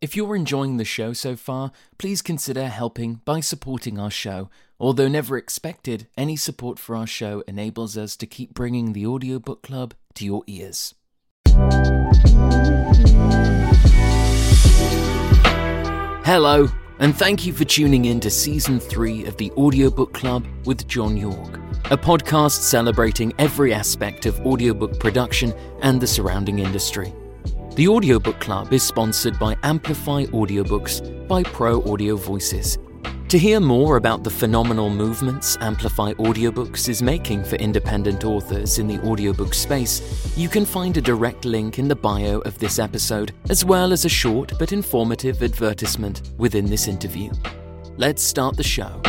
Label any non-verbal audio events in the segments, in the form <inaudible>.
If you're enjoying the show so far, please consider helping by supporting our show. Although never expected, any support for our show enables us to keep bringing the Audiobook Club to your ears. Hello, and thank you for tuning in to season three of the Audiobook Club with John York, a podcast celebrating every aspect of audiobook production and the surrounding industry. The Audiobook Club is sponsored by Amplify Audiobooks by Pro Audio Voices. To hear more about the phenomenal movements Amplify Audiobooks is making for independent authors in the audiobook space, you can find a direct link in the bio of this episode, as well as a short but informative advertisement within this interview. Let's start the show.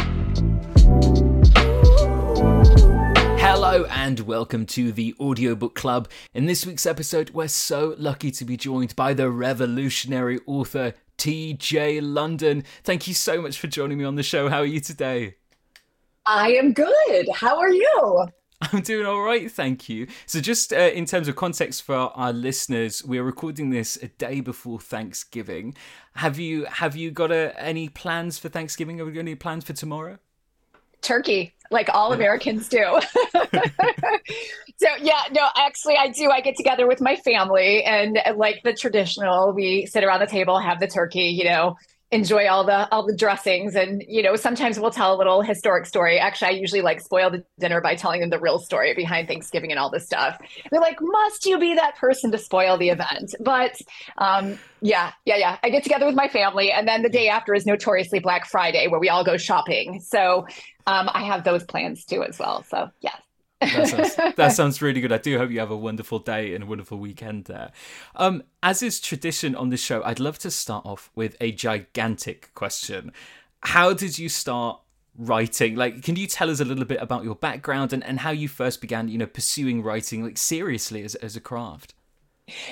Hello and welcome to the Audiobook Club. In this week's episode, we're so lucky to be joined by the revolutionary author TJ London. Thank you so much for joining me on the show. How are you today? I am good. How are you? I'm doing all right, thank you. So, just uh, in terms of context for our listeners, we're recording this a day before Thanksgiving. Have you have you got uh, any plans for Thanksgiving? Have we got any plans for tomorrow? turkey like all Americans do. <laughs> so yeah, no, actually I do. I get together with my family and like the traditional, we sit around the table, have the turkey, you know, enjoy all the all the dressings. And you know sometimes we'll tell a little historic story. Actually i usually like spoil the dinner by telling them the real story behind thanksgiving and all this stuff. They're like must you be that person to spoil the event? But um yeah yeah yeah. I get together with my family and then the day after is notoriously black friday where we all go shopping. So um i have those plans too as well. So yes that, sounds, that <laughs> sounds really good. I do hope you have a wonderful day and a wonderful weekend there. Um, as is tradition on this show, I'd love to start off with a gigantic question. How did you start writing? Like, can you tell us a little bit about your background and, and how you first began, you know, pursuing writing like seriously as, as a craft?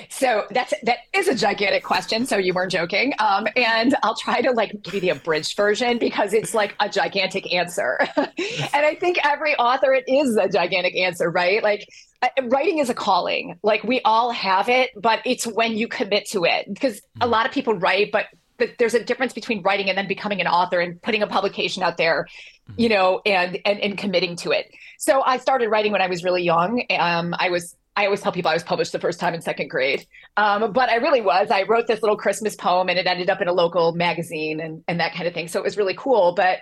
So that's that is a gigantic question. So you weren't joking. Um, and I'll try to like give you the abridged version because it's like a gigantic answer. <laughs> and I think every author it is a gigantic answer, right? Like uh, writing is a calling. Like we all have it, but it's when you commit to it. Because a mm-hmm. lot of people write, but but there's a difference between writing and then becoming an author and putting a publication out there, mm-hmm. you know, and, and and committing to it. So I started writing when I was really young. Um, I was I always tell people I was published the first time in second grade. Um, but I really was. I wrote this little Christmas poem and it ended up in a local magazine and, and that kind of thing. So it was really cool. But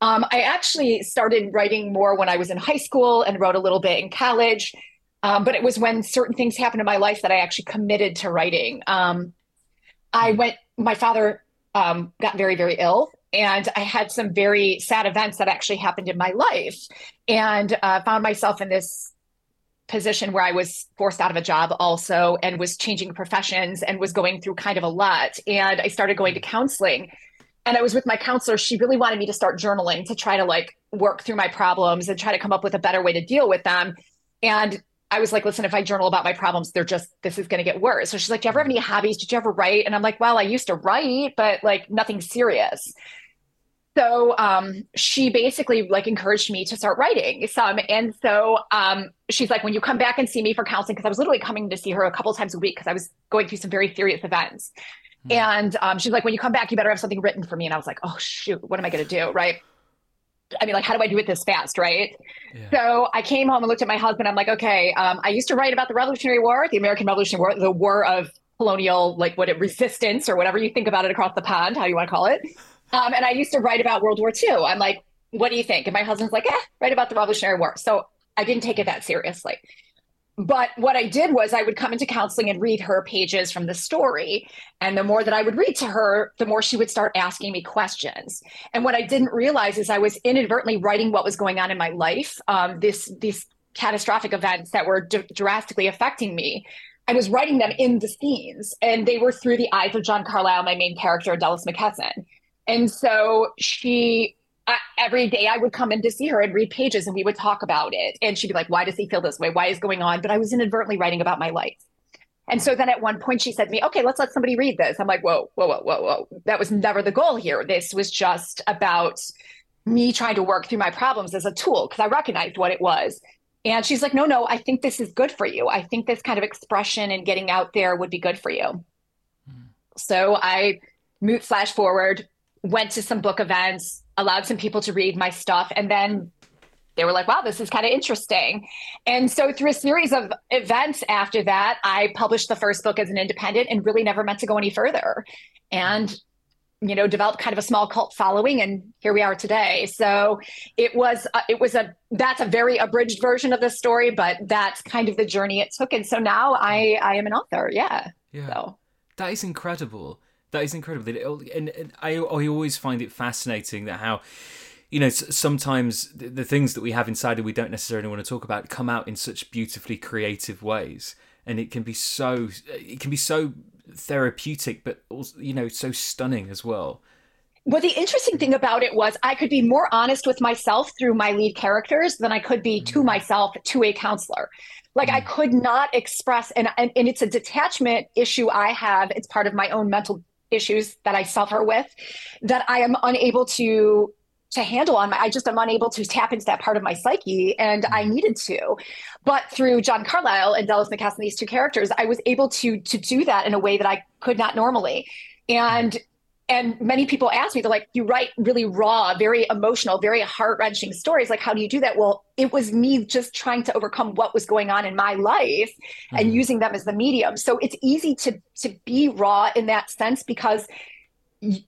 um, I actually started writing more when I was in high school and wrote a little bit in college. Um, but it was when certain things happened in my life that I actually committed to writing. Um, I went, my father um, got very, very ill and I had some very sad events that actually happened in my life, and uh, found myself in this position where I was forced out of a job also and was changing professions and was going through kind of a lot. And I started going to counseling. And I was with my counselor. She really wanted me to start journaling to try to like work through my problems and try to come up with a better way to deal with them. And I was like, listen, if I journal about my problems, they're just, this is going to get worse. So she's like, do you ever have any hobbies? Did you ever write? And I'm like, well, I used to write, but like nothing serious so um, she basically like encouraged me to start writing some and so um, she's like when you come back and see me for counseling because i was literally coming to see her a couple times a week because i was going through some very serious events mm-hmm. and um, she's like when you come back you better have something written for me and i was like oh shoot what am i going to do right I mean, like, how do I do it this fast, right? Yeah. So I came home and looked at my husband. I'm like, okay, um, I used to write about the Revolutionary War, the American Revolutionary War, the war of colonial, like, what it resistance or whatever you think about it across the pond, how you want to call it. Um, and I used to write about World War II. I'm like, what do you think? And my husband's like, eh, write about the Revolutionary War. So I didn't take it that seriously. But what I did was I would come into counseling and read her pages from the story. And the more that I would read to her, the more she would start asking me questions. And what I didn't realize is I was inadvertently writing what was going on in my life, um, this these catastrophic events that were d- drastically affecting me. I was writing them in the scenes, and they were through the eyes of John Carlisle, my main character, Dallas McKesson. And so she, uh, every day I would come in to see her and read pages and we would talk about it. And she'd be like, why does he feel this way? Why is going on? But I was inadvertently writing about my life. And so then at one point she said to me, okay, let's let somebody read this. I'm like, whoa, whoa, whoa, whoa, whoa. That was never the goal here. This was just about me trying to work through my problems as a tool because I recognized what it was. And she's like, no, no, I think this is good for you. I think this kind of expression and getting out there would be good for you. Mm. So I moot flash forward, went to some book events, allowed some people to read my stuff, and then they were like, wow, this is kind of interesting. And so, through a series of events after that, I published the first book as an independent and really never meant to go any further. And you know developed kind of a small cult following and here we are today. So it was uh, it was a that's a very abridged version of the story but that's kind of the journey it took. And so now i i am an author. Yeah. Yeah. So. That is incredible that is incredible and, and I, I always find it fascinating that how you know sometimes the things that we have inside and we don't necessarily want to talk about come out in such beautifully creative ways and it can be so it can be so therapeutic, but also, you know, so stunning as well. Well, the interesting thing about it was I could be more honest with myself through my lead characters than I could be to mm. myself to a counselor. Like I mm. could not express, and, and, and it's a detachment issue I have. It's part of my own mental issues that I suffer with that I am unable to to handle on my i just am unable to tap into that part of my psyche and i mm-hmm. needed to but through john carlisle and dallas mckesson these two characters i was able to to do that in a way that i could not normally and and many people ask me they're like you write really raw very emotional very heart-wrenching stories like how do you do that well it was me just trying to overcome what was going on in my life mm-hmm. and using them as the medium so it's easy to to be raw in that sense because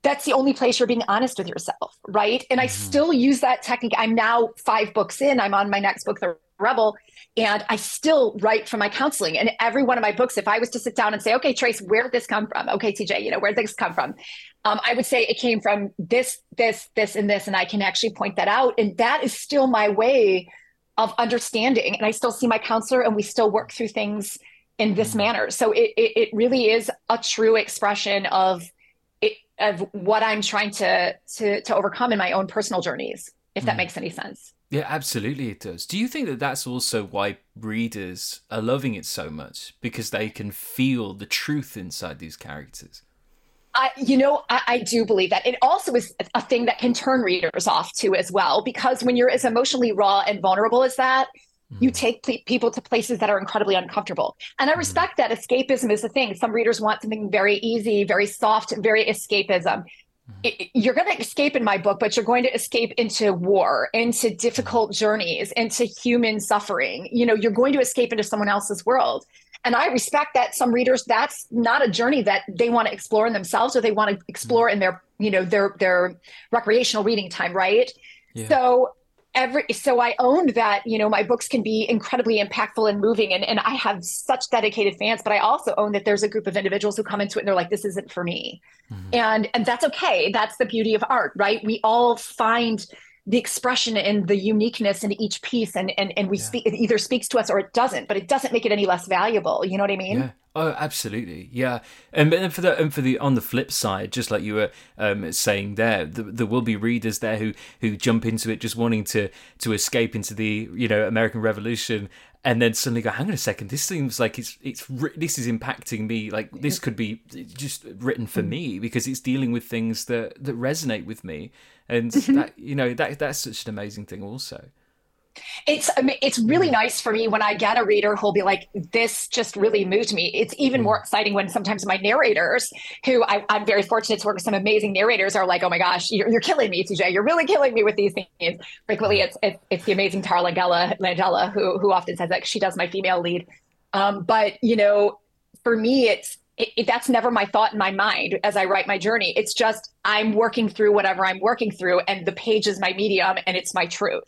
that's the only place you're being honest with yourself, right? And I mm-hmm. still use that technique. I'm now five books in, I'm on my next book, The Rebel, and I still write from my counseling. And every one of my books, if I was to sit down and say, okay, Trace, where did this come from? Okay, TJ, you know, where did this come from? Um, I would say it came from this, this, this, and this. And I can actually point that out. And that is still my way of understanding. And I still see my counselor and we still work through things in this mm-hmm. manner. So it, it, it really is a true expression of of what I'm trying to to to overcome in my own personal journeys. If that mm. makes any sense. Yeah, absolutely, it does. Do you think that that's also why readers are loving it so much because they can feel the truth inside these characters? I, you know, I, I, do believe that. It also is a thing that can turn readers off too, as well, because when you're as emotionally raw and vulnerable as that, you mm-hmm. take p- people to places that are incredibly uncomfortable. And I mm-hmm. respect that escapism is a thing. Some readers want something very easy, very soft, very escapism. Mm-hmm. It, you're going to escape in my book, but you're going to escape into war, into difficult journeys, into human suffering. You know, you're going to escape into someone else's world. And I respect that some readers that's not a journey that they want to explore in themselves or they want to explore in their, you know, their their recreational reading time, right? Yeah. So every so i owned that you know my books can be incredibly impactful and moving and, and i have such dedicated fans but i also own that there's a group of individuals who come into it and they're like this isn't for me mm-hmm. and and that's okay that's the beauty of art right we all find the expression and the uniqueness in each piece and and, and we yeah. speak it either speaks to us or it doesn't but it doesn't make it any less valuable you know what i mean yeah. Oh, absolutely, yeah. And, and for the and for the on the flip side, just like you were um, saying there, the, there will be readers there who who jump into it just wanting to to escape into the you know American Revolution, and then suddenly go, hang on a second, this seems like it's it's this is impacting me. Like this could be just written for me because it's dealing with things that that resonate with me, and mm-hmm. that you know that that's such an amazing thing also it's it's really mm. nice for me when I get a reader who'll be like, "This just really moved me." It's even more mm. exciting when sometimes my narrators, who I, am very fortunate to work with some amazing narrators, are like, "Oh my gosh, you're, you're killing me, TJ! You're really killing me with these things." Frequently, it's it's, it's the amazing Tara Langella, Langella who who often says that she does my female lead. Um, but you know, for me, it's it, it, that's never my thought in my mind as I write my journey. It's just I'm working through whatever I'm working through, and the page is my medium and it's my truth.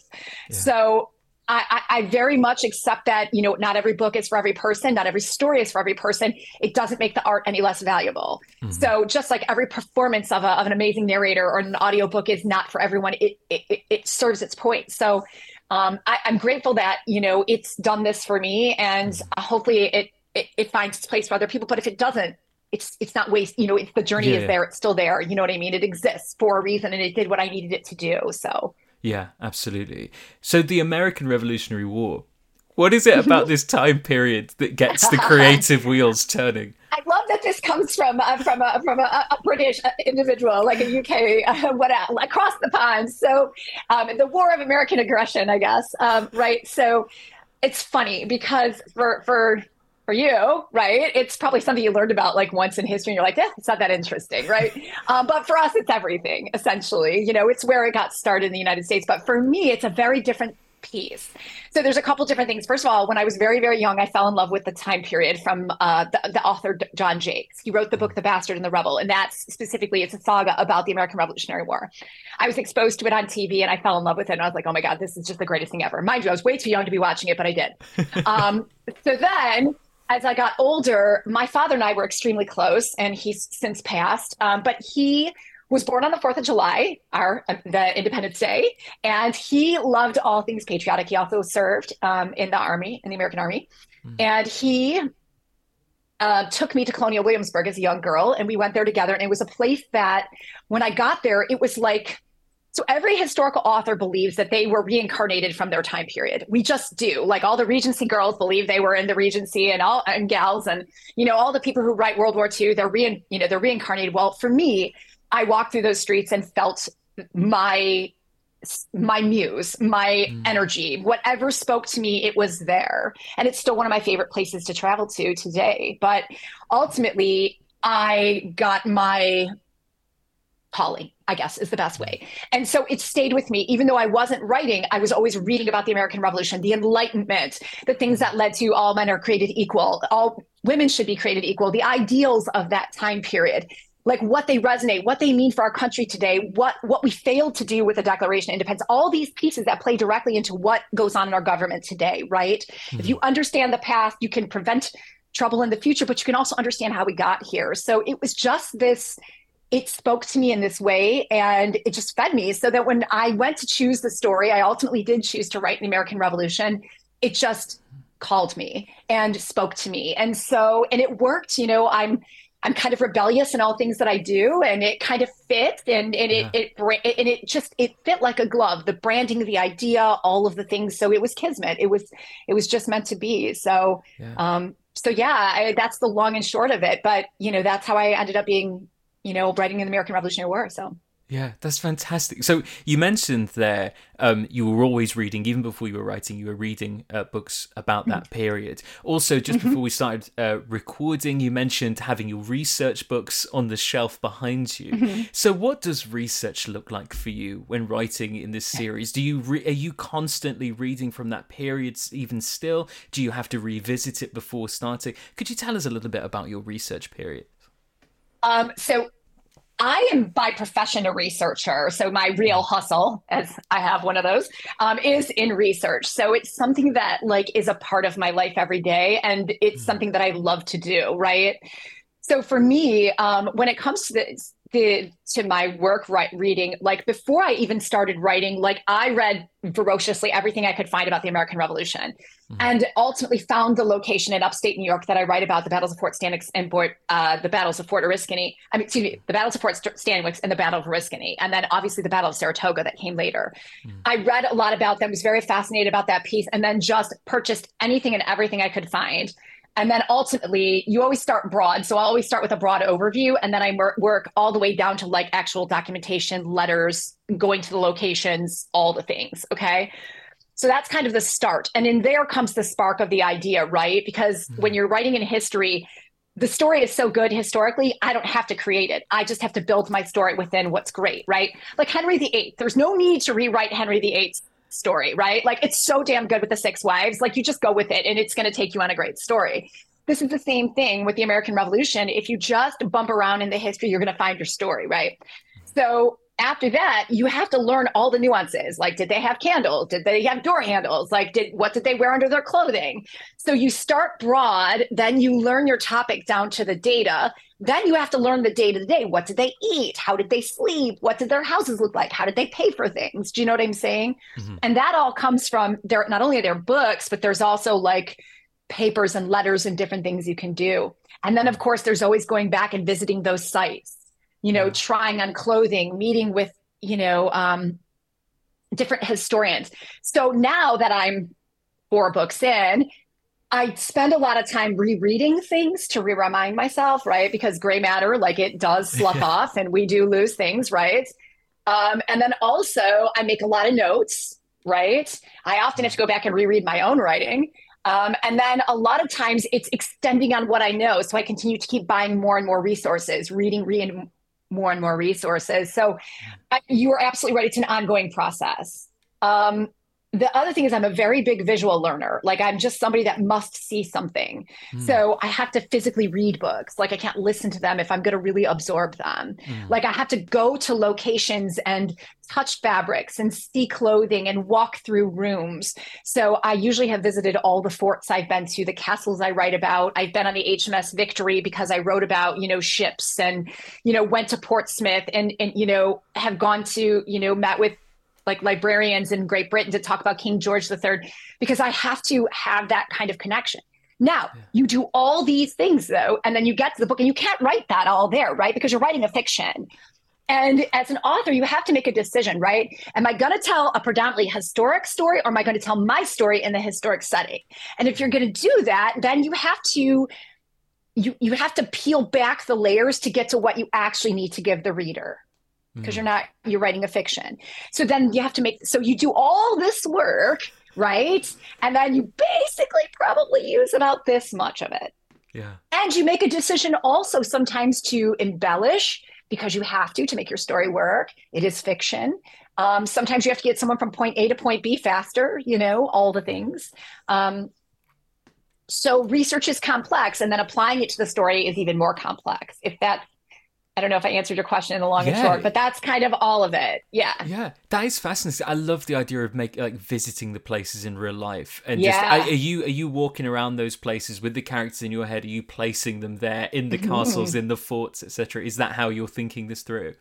Yeah. So I, I, very much accept that, you know, not every book is for every person, not every story is for every person. It doesn't make the art any less valuable. Mm-hmm. So just like every performance of, a, of an amazing narrator or an audiobook is not for everyone, it, it, it serves its point. So um, I, am grateful that, you know, it's done this for me and mm-hmm. hopefully it it, it finds its place for other people. But if it doesn't, it's it's not waste. You know, it's the journey yeah. is there. It's still there. You know what I mean? It exists for a reason, and it did what I needed it to do. So yeah, absolutely. So the American Revolutionary War. What is it about this time period that gets the creative wheels turning? <laughs> I love that this comes from uh, from a, from a, a, British individual, like a UK, uh, what uh, across the pond. So, um, the War of American Aggression, I guess, um, right? So, it's funny because for for for you, right? It's probably something you learned about like once in history and you're like, yeah, it's not that interesting, right? <laughs> um, but for us, it's everything, essentially. You know, it's where it got started in the United States. But for me, it's a very different piece. So there's a couple different things. First of all, when I was very, very young, I fell in love with the time period from uh, the, the, author John Jakes. He wrote the book The Bastard and the Rebel, and that's specifically it's a saga about the American Revolutionary War. I was exposed to it on TV, and I fell in love with it. And I was like, oh my god, this is just the greatest thing ever. Mind you, I was way too young to be watching it, but I did. <laughs> um, so then. As I got older, my father and I were extremely close, and he's since passed. Um, but he was born on the 4th of July, our the Independence Day, and he loved all things patriotic. He also served um, in the Army, in the American Army. Mm. And he uh, took me to Colonial Williamsburg as a young girl, and we went there together. And it was a place that, when I got there, it was like so every historical author believes that they were reincarnated from their time period. We just do. Like all the Regency girls believe they were in the Regency, and all and gals, and you know all the people who write World War II, they're re you know they're reincarnated. Well, for me, I walked through those streets and felt my my muse, my mm. energy, whatever spoke to me, it was there. And it's still one of my favorite places to travel to today. But ultimately, I got my calling, I guess is the best way. And so it stayed with me. Even though I wasn't writing, I was always reading about the American Revolution, the Enlightenment, the things that led to all men are created equal, all women should be created equal, the ideals of that time period like what they resonate, what they mean for our country today, what what we failed to do with the Declaration of Independence, all these pieces that play directly into what goes on in our government today, right? Mm-hmm. If you understand the past, you can prevent trouble in the future, but you can also understand how we got here. So it was just this it spoke to me in this way and it just fed me so that when I went to choose the story, I ultimately did choose to write the American Revolution. It just called me and spoke to me. And so and it worked, you know, I'm I'm kind of rebellious in all things that I do, and it kind of fit, and, and yeah. it, it and it just it fit like a glove. The branding, the idea, all of the things. So it was kismet. It was it was just meant to be. So yeah. um so yeah, I, that's the long and short of it. But you know that's how I ended up being you know writing in the American Revolutionary War. So yeah, that's fantastic. So you mentioned there um, you were always reading, even before you were writing, you were reading uh, books about that mm-hmm. period. Also, just mm-hmm. before we started uh, recording, you mentioned having your research books on the shelf behind you. Mm-hmm. So, what does research look like for you when writing in this series? Do you re- are you constantly reading from that period even still? Do you have to revisit it before starting? Could you tell us a little bit about your research period? Um, so I am by profession a researcher. So my real hustle, as I have one of those, um, is in research. So it's something that like is a part of my life every day, and it's mm. something that I love to do. Right. So for me, um, when it comes to this, the to my work right reading like before i even started writing like i read ferociously everything i could find about the american revolution mm-hmm. and ultimately found the location in upstate new york that i write about the battles of fort stanwix and fort uh, the battles of fort oriskany i mean excuse me the battles of fort stanwix and the battle of oriskany and then obviously the battle of saratoga that came later mm-hmm. i read a lot about them was very fascinated about that piece and then just purchased anything and everything i could find and then ultimately, you always start broad. So I always start with a broad overview, and then I work all the way down to like actual documentation, letters, going to the locations, all the things. Okay. So that's kind of the start. And in there comes the spark of the idea, right? Because mm-hmm. when you're writing in history, the story is so good historically, I don't have to create it. I just have to build my story within what's great, right? Like Henry VIII, there's no need to rewrite Henry VIII's story, right? Like it's so damn good with the six wives. Like you just go with it and it's going to take you on a great story. This is the same thing with the American Revolution. If you just bump around in the history, you're going to find your story, right? So after that, you have to learn all the nuances. Like, did they have candles? Did they have door handles? Like, did what did they wear under their clothing? So you start broad, then you learn your topic down to the data. Then you have to learn the day to day. What did they eat? How did they sleep? What did their houses look like? How did they pay for things? Do you know what I'm saying? Mm-hmm. And that all comes from their not only their books, but there's also like papers and letters and different things you can do. And then of course there's always going back and visiting those sites you know, trying on clothing, meeting with, you know, um, different historians. So now that I'm four books in, I spend a lot of time rereading things to re remind myself, right? Because gray matter, like it does <laughs> slough off and we do lose things, right? Um, and then also, I make a lot of notes, right? I often have to go back and reread my own writing. Um, and then a lot of times it's extending on what I know. So I continue to keep buying more and more resources, reading, reading more and more resources. So you are absolutely right. It's an ongoing process. Um, the other thing is I'm a very big visual learner. Like I'm just somebody that must see something. Mm. So I have to physically read books. Like I can't listen to them if I'm going to really absorb them. Mm. Like I have to go to locations and touch fabrics and see clothing and walk through rooms. So I usually have visited all the forts I've been to, the castles I write about. I've been on the HMS Victory because I wrote about, you know, ships and, you know, went to Portsmouth and and you know, have gone to, you know, met with like librarians in Great Britain to talk about King George III because I have to have that kind of connection. Now, yeah. you do all these things though, and then you get to the book and you can't write that all there, right? Because you're writing a fiction. And as an author, you have to make a decision, right? Am I going to tell a predominantly historic story or am I going to tell my story in the historic setting? And if you're going to do that, then you have to you you have to peel back the layers to get to what you actually need to give the reader because mm. you're not you're writing a fiction. So then you have to make so you do all this work right? And then you basically probably use about this much of it. Yeah. And you make a decision also sometimes to embellish because you have to to make your story work. It is fiction. Um, sometimes you have to get someone from point a to point b faster you know all the things. Um, so research is complex and then applying it to the story is even more complex. If that I don't know if I answered your question in the long yeah. and short, but that's kind of all of it. Yeah. Yeah. That is fascinating. I love the idea of make like visiting the places in real life. And yeah. just are, you are you walking around those places with the characters in your head? Are you placing them there in the mm-hmm. castles, in the forts, etc.? Is that how you're thinking this through?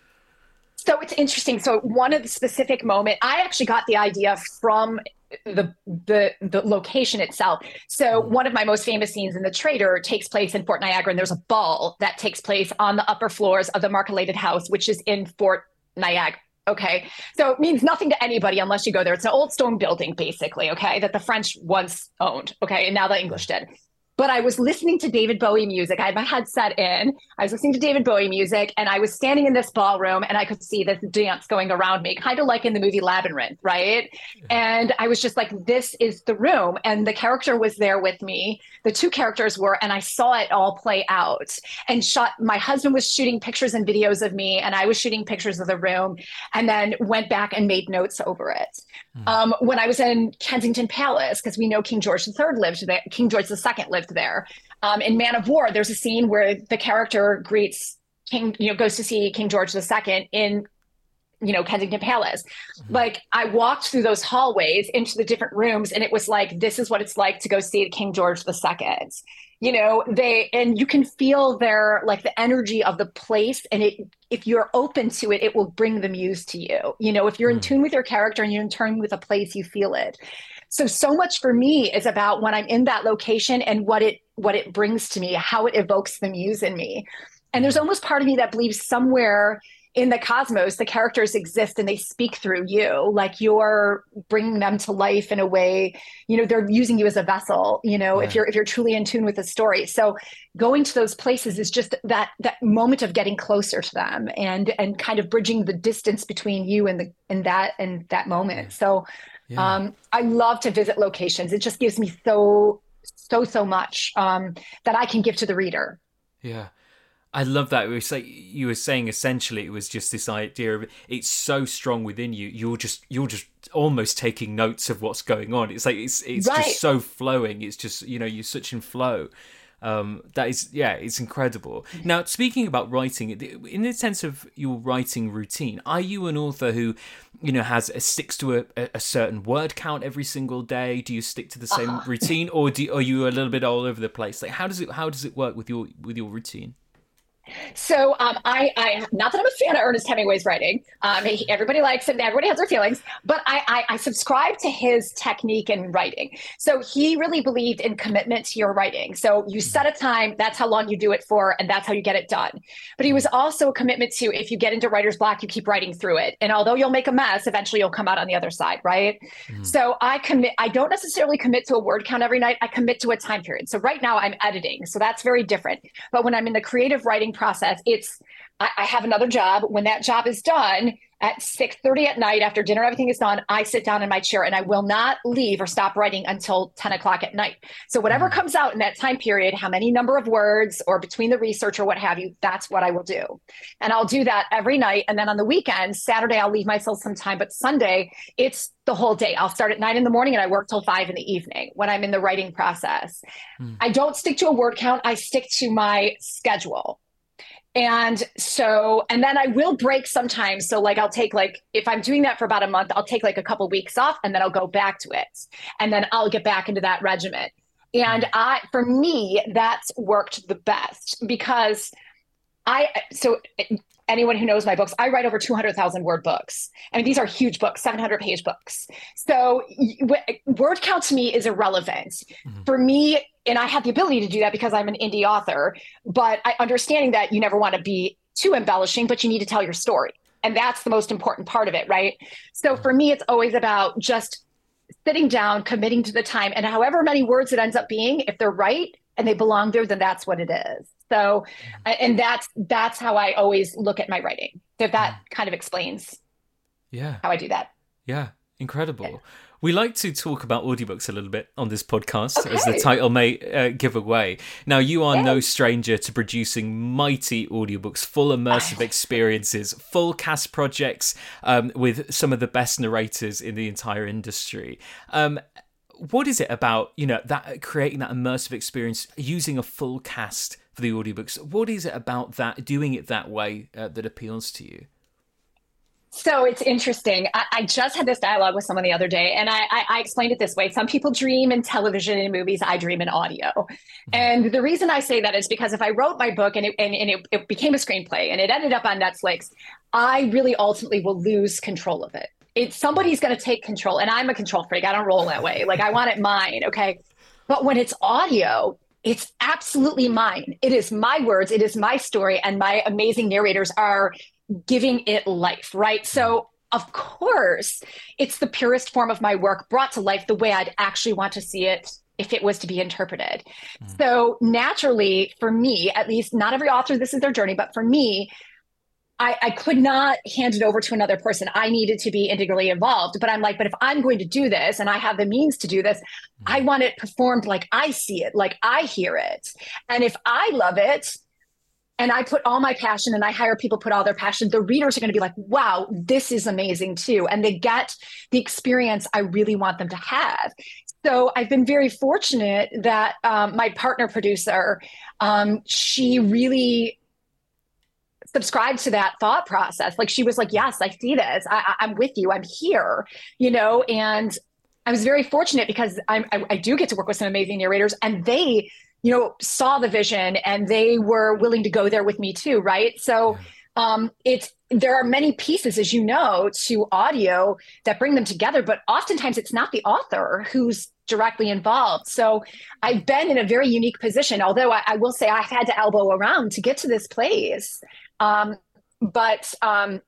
So it's interesting. So one of the specific moment, I actually got the idea from the the the location itself. So mm-hmm. one of my most famous scenes in The Traitor takes place in Fort Niagara, and there's a ball that takes place on the upper floors of the Machicolated House, which is in Fort Niagara. Okay. So it means nothing to anybody unless you go there. It's an old stone building, basically, okay, that the French once owned. Okay. And now the English did but I was listening to David Bowie music. I had my headset in. I was listening to David Bowie music, and I was standing in this ballroom, and I could see this dance going around me, kind of like in the movie Labyrinth, right? And I was just like, "This is the room," and the character was there with me. The two characters were, and I saw it all play out. And shot. My husband was shooting pictures and videos of me, and I was shooting pictures of the room, and then went back and made notes over it. Mm. Um, when I was in Kensington Palace, because we know King George III lived there, King George II lived there. Um, in Man of War, there's a scene where the character greets King, you know, goes to see King George II in, you know, Kensington Palace. Mm-hmm. Like I walked through those hallways into the different rooms, and it was like, this is what it's like to go see King George II. You know, they and you can feel their like the energy of the place, and it if you're open to it, it will bring the muse to you. You know, if you're in mm. tune with your character and you're in tune with a place, you feel it. So so much for me is about when I'm in that location and what it what it brings to me, how it evokes the muse in me. And there's almost part of me that believes somewhere in the cosmos the characters exist and they speak through you like you're bringing them to life in a way you know they're using you as a vessel you know yeah. if you're if you're truly in tune with the story so going to those places is just that that moment of getting closer to them and and kind of bridging the distance between you and the and that and that moment so yeah. Um, I love to visit locations. It just gives me so, so, so much um, that I can give to the reader. Yeah. I love that. It was like you were saying essentially it was just this idea of it's so strong within you. You're just you're just almost taking notes of what's going on. It's like it's it's right. just so flowing. It's just you know you're such in flow. Um, that is, yeah, it's incredible. Now, speaking about writing, in the sense of your writing routine, are you an author who, you know, has a, sticks to a, a certain word count every single day? Do you stick to the same uh-huh. routine, or do, are you a little bit all over the place? Like, how does it how does it work with your with your routine? So um, I, I, not that I'm a fan of Ernest Hemingway's writing. Um, he, everybody likes it. Everybody has their feelings, but I, I, I subscribe to his technique in writing. So he really believed in commitment to your writing. So you set a time. That's how long you do it for, and that's how you get it done. But he was also a commitment to if you get into writer's block, you keep writing through it, and although you'll make a mess, eventually you'll come out on the other side, right? Mm-hmm. So I commit. I don't necessarily commit to a word count every night. I commit to a time period. So right now I'm editing, so that's very different. But when I'm in the creative writing process, it's I, I have another job. When that job is done, at 6.30 at night after dinner everything is done i sit down in my chair and i will not leave or stop writing until 10 o'clock at night. So whatever mm. comes out in that time period how many number of words or between the research or what have you that's what i will do. And i'll do that every night. And then on the weekend saturday i'll leave myself some time but sunday it's the whole day. I'll start at 9 in the morning and i work till 5 in the evening when i'm in the writing process. Mm. i don't stick to a word count. I stick to my schedule and so and then i will break sometimes. So like i'll take like if i'm doing that for about a month i'll take like a couple weeks off and then i'll go back to it. And then i'll get back into that regiment and mm-hmm. i for me that's worked the best because i so anyone who knows my books, I write over 200,000 word books. I mean, these are huge books, 700 page books. So word count to me is irrelevant. Mm-hmm. For me, and I have the ability to do that because I'm an indie author, but I understanding that you never want to be too embellishing, but you need to tell your story. And that's the most important part of it, right? So for me, it's always about just sitting down, committing to the time, and however many words it ends up being, if they're right and they belong there, then that's what it is. So, and that's that's how I always look at my writing. So that kind of explains, yeah, how I do that. Yeah, incredible. Yeah. We like to talk about audiobooks a little bit on this podcast, okay. as the title may uh, give away. Now, you are no stranger to producing mighty audiobooks, full immersive <laughs> experiences, full cast projects um, with some of the best narrators in the entire industry. Um, what is it about you know that creating that immersive experience using a full cast for the audiobooks what is it about that doing it that way uh, that appeals to you so it's interesting. I, I, just had this dialogue with someone the other day, and I, I, I, explained it this way. Some people dream in television and movies. I dream in audio. Mm-hmm. And the reason I say that is because if I wrote my book and, it, and, and it, it became a screenplay and it ended up on Netflix, I really ultimately will lose control of it it's somebody's going to take control and i'm a control freak i don't roll that way like i want it mine okay but when it's audio it's absolutely mine. It is my words. It is my story. And my amazing narrators are giving it life right? So of course it's the purest form of my work brought to life the way i'd actually want to see it if it was to be interpreted. Mm. so naturally for me at least not every author this is their journey but for me I, I, could not hand it over to another person. I needed to be integrally involved. But I'm like, but if I'm going to do this and I have the means to do this, I mm-hmm. want it performed like I see it, like I hear it. And if I love it, and I put all my passion and I hire people put all their passion, the readers are going to be like, wow, this is amazing too. And they get the experience I really want them to have. So I've been very fortunate that um, my partner producer, um, she really subscribed to that thought process. Like she was like, yes, I see this. I, am with you. I'm here, you know, and I was very fortunate because I, I do get to work with some amazing narrators and they, you know, saw the vision and they were willing to go there with me too. Right. So, um, it's there are many pieces, as you know, to audio that bring them together, but oftentimes it's not the author who's directly involved. So I've been in a very unique position, although I, I will say I've had to elbow around to get to this place. Um, but um,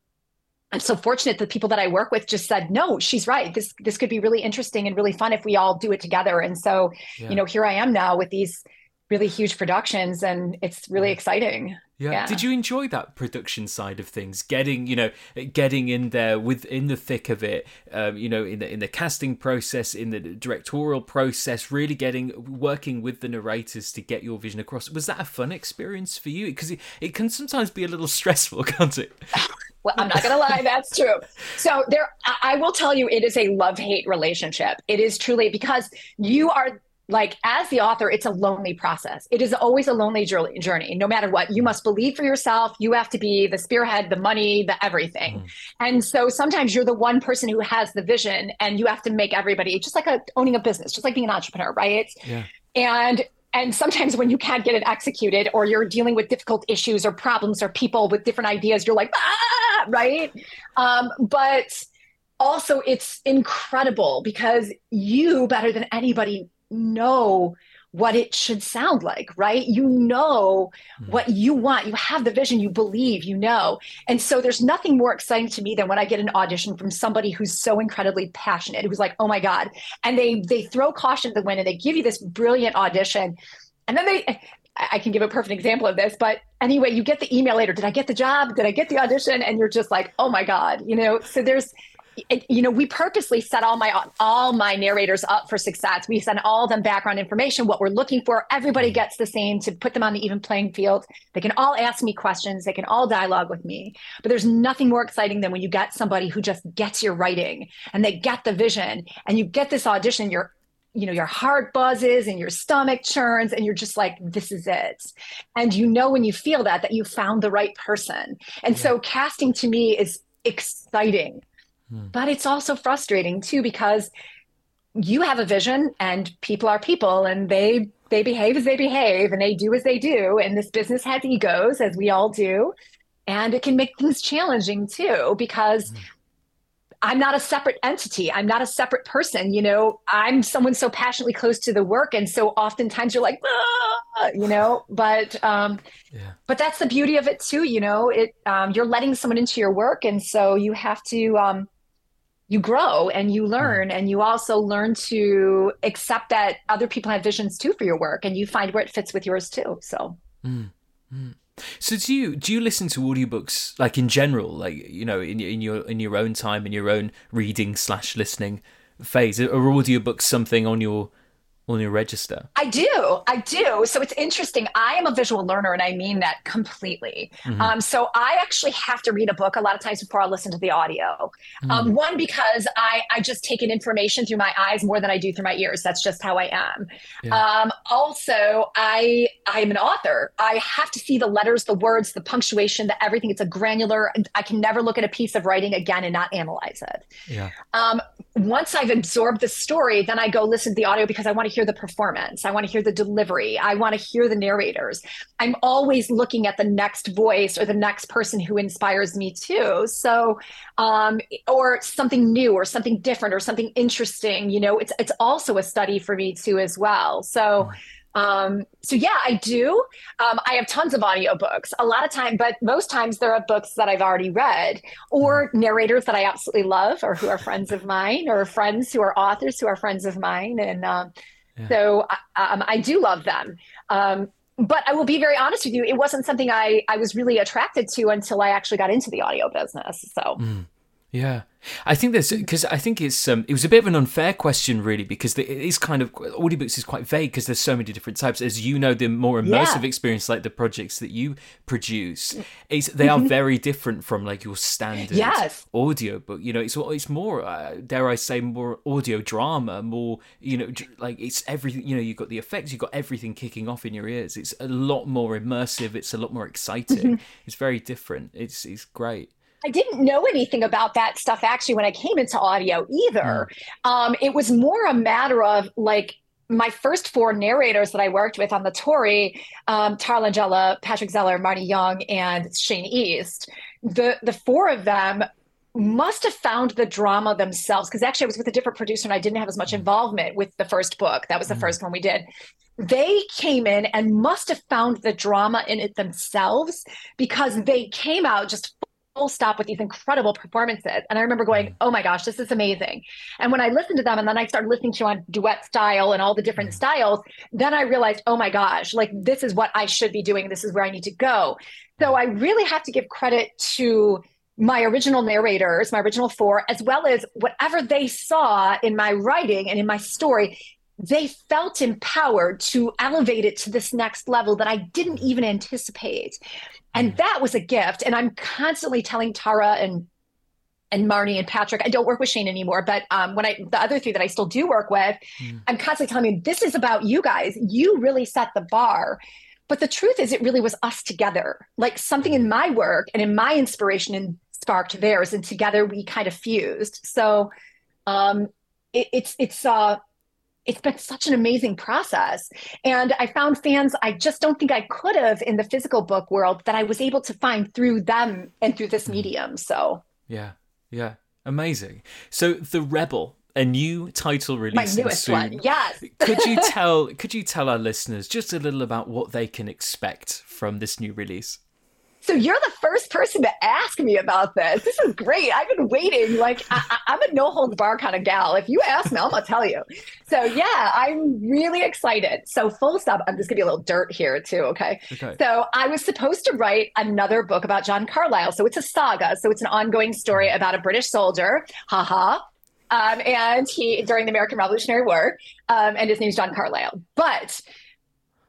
I'm so fortunate that people that I work with just said, no, she's right. This this could be really interesting and really fun if we all do it together. And so, yeah. you know, here I am now with these really huge productions and it's really exciting. Yeah. yeah. Did you enjoy that production side of things? Getting, you know, getting in there within the thick of it, um, you know, in the in the casting process, in the directorial process, really getting working with the narrators to get your vision across. Was that a fun experience for you? Because it, it can sometimes be a little <laughs> stressful, can't it? Well, I'm not going to lie, that's true. So there, I will tell you, it is a love hate relationship. It is truly because you are like as the author it's a lonely process. It is always a lonely journey. No matter what you must believe for yourself. You have to be the spearhead the money the everything. Mm. and so sometimes you're the one person who has the vision and you have to make everybody just like a, owning a business just like being an entrepreneur right? Yeah. and and sometimes when you can't get it executed or you're dealing with difficult issues or problems or people with different ideas you're like ah, right? Um, but also it's incredible because you better than anybody know what it should sound like, right? You know mm. what you want. You have the vision, you believe, you know. And so there's nothing more exciting to me than when I get an audition from somebody who's so incredibly passionate, who's like, "Oh my god." And they they throw caution to the wind and they give you this brilliant audition. And then they I can give a perfect example of this, but anyway, you get the email later. Did I get the job? Did I get the audition? And you're just like, oh my God, you know, so there's, you know, we purposely set all my all my narrators up for success. We send all them background information, what we're looking for. Everybody mm. gets the same to put them on the even playing field. They can all ask me questions. They can all dialogue with me. But there's nothing more exciting than when you get somebody who just gets your writing and they get the vision, and you get this audition. You're you know your heart buzzes and your stomach churns and you're just like this is it and you know when you feel that that you found the right person and yeah. so casting to me is exciting hmm. but it's also frustrating too because you have a vision and people are people and they they behave as they behave and they do as they do and this business has egos as we all do and it can make things challenging too because hmm. I'm not a separate entity. I'm not a separate person. You know, I'm someone so passionately close to the work. And so oftentimes you're like, ah, you know, but, um, yeah. but that's the beauty of it too. You know, it, um, you're letting someone into your work. And so you have to, um, you grow and you learn mm. and you also learn to accept that other people have visions too for your work and you find where it fits with yours too. So. Mm. Mm. So do you do you listen to audiobooks like in general, like you know, in in your in your own time, in your own reading slash listening phase? Are audiobooks something on your on your register? I do. I do. So it's interesting. I am a visual learner and I mean that completely. Mm-hmm. Um, so I actually have to read a book a lot of times before I listen to the audio. Um, mm-hmm. Um, one, because I, I just take in information through my eyes more than I do through my ears. That's just how I am. Yeah. Um, also, I I'm an author. I have to see the letters, the words, the punctuation, the everything. It's a granular. I can never look at a piece of writing again and not analyze it. Yeah. Um, once I've absorbed the story, then I go listen to the audio because I want to hear the performance. I want to hear the delivery. I want to hear the narrators. I'm always looking at the next voice or the next person who inspires me too. So, um, or something new or something different or something interesting. You know, it's it's also a study for me too as well. So. Um, so yeah, I do. Um, I have tons of audiobooks. A lot of time, but most times there are books that I've already read or mm-hmm. narrators that I absolutely love or who are friends of mine or friends who are authors who are friends of mine. And um, yeah. so um, I do love them. Um, but I will be very honest with you, it wasn't something I, I was really attracted to until I actually got into the audio business. So. Mm. Yeah, I think there's because I think it's um it was a bit of an unfair question really because it is kind of audiobooks is quite vague because there's so many different types. As you know, the more immersive yeah. experience like the projects that you produce is they are <laughs> very different from like your standard yes. audiobook. You know, it's it's more uh, dare I say more audio drama, more you know like it's everything. You know, you've got the effects, you've got everything kicking off in your ears. It's a lot more immersive. It's a lot more exciting. <laughs> It's very different. It's it's great. I didn't know anything about that stuff actually when I came into audio either. Mm. Um, it was more a matter of like my first four narrators that I worked with on the Tory, um, Tara Langella, Patrick Zeller, Marnye Young, and Shane East. The the four of them must have found the drama themselves because actually I was with a different producer and I didn't have as much mm. involvement with the first book. That was the mm. first one we did. They came in and must have found the drama in it themselves because they came out just full stop with these incredible performances. And I remember going, mm. oh my gosh, this is amazing. And when I listened to them and then I started listening to on duet style and all the different mm. styles, then I realized, oh my gosh, like this is what I should be doing. This is where I need to go. So I really have to give credit to my original narrators, my original four, as well as whatever they saw in my writing and in my story, they felt empowered to elevate it to this next level that I didn't even anticipate. And that was a gift. And I'm constantly telling Tara and and Marnie and Patrick. I don't work with Shane anymore, but um, when I the other three that I still do work with, mm. I'm constantly telling them this is about you guys. You really set the bar. But the truth is, it really was us together. Like something in my work and in my inspiration and sparked theirs, and together we kind of fused. So um, it, it's it's uh it's been such an amazing process. And I found fans I just don't think I could have in the physical book world that I was able to find through them and through this mm. medium. So, yeah, yeah, amazing. So, The Rebel. A new title release. My newest soon. one, yes. could you <laughs> tell? Could you tell our listeners just a little about what they can expect from this new release? So you're the first person to ask me about this. This is great. I've been waiting. Like I, am a no holds bar kind of gal. If you ask me, I'm gonna tell you. So yeah, I'm really excited. So full stop. I'm just gonna be a little dirt here too. Okay? okay. So I was supposed to write another book about John Carlisle. So it's a saga. So it's an ongoing story about a British soldier. Haha. Um, and he during the American Revolutionary War. Um, and his name's John Carlisle. But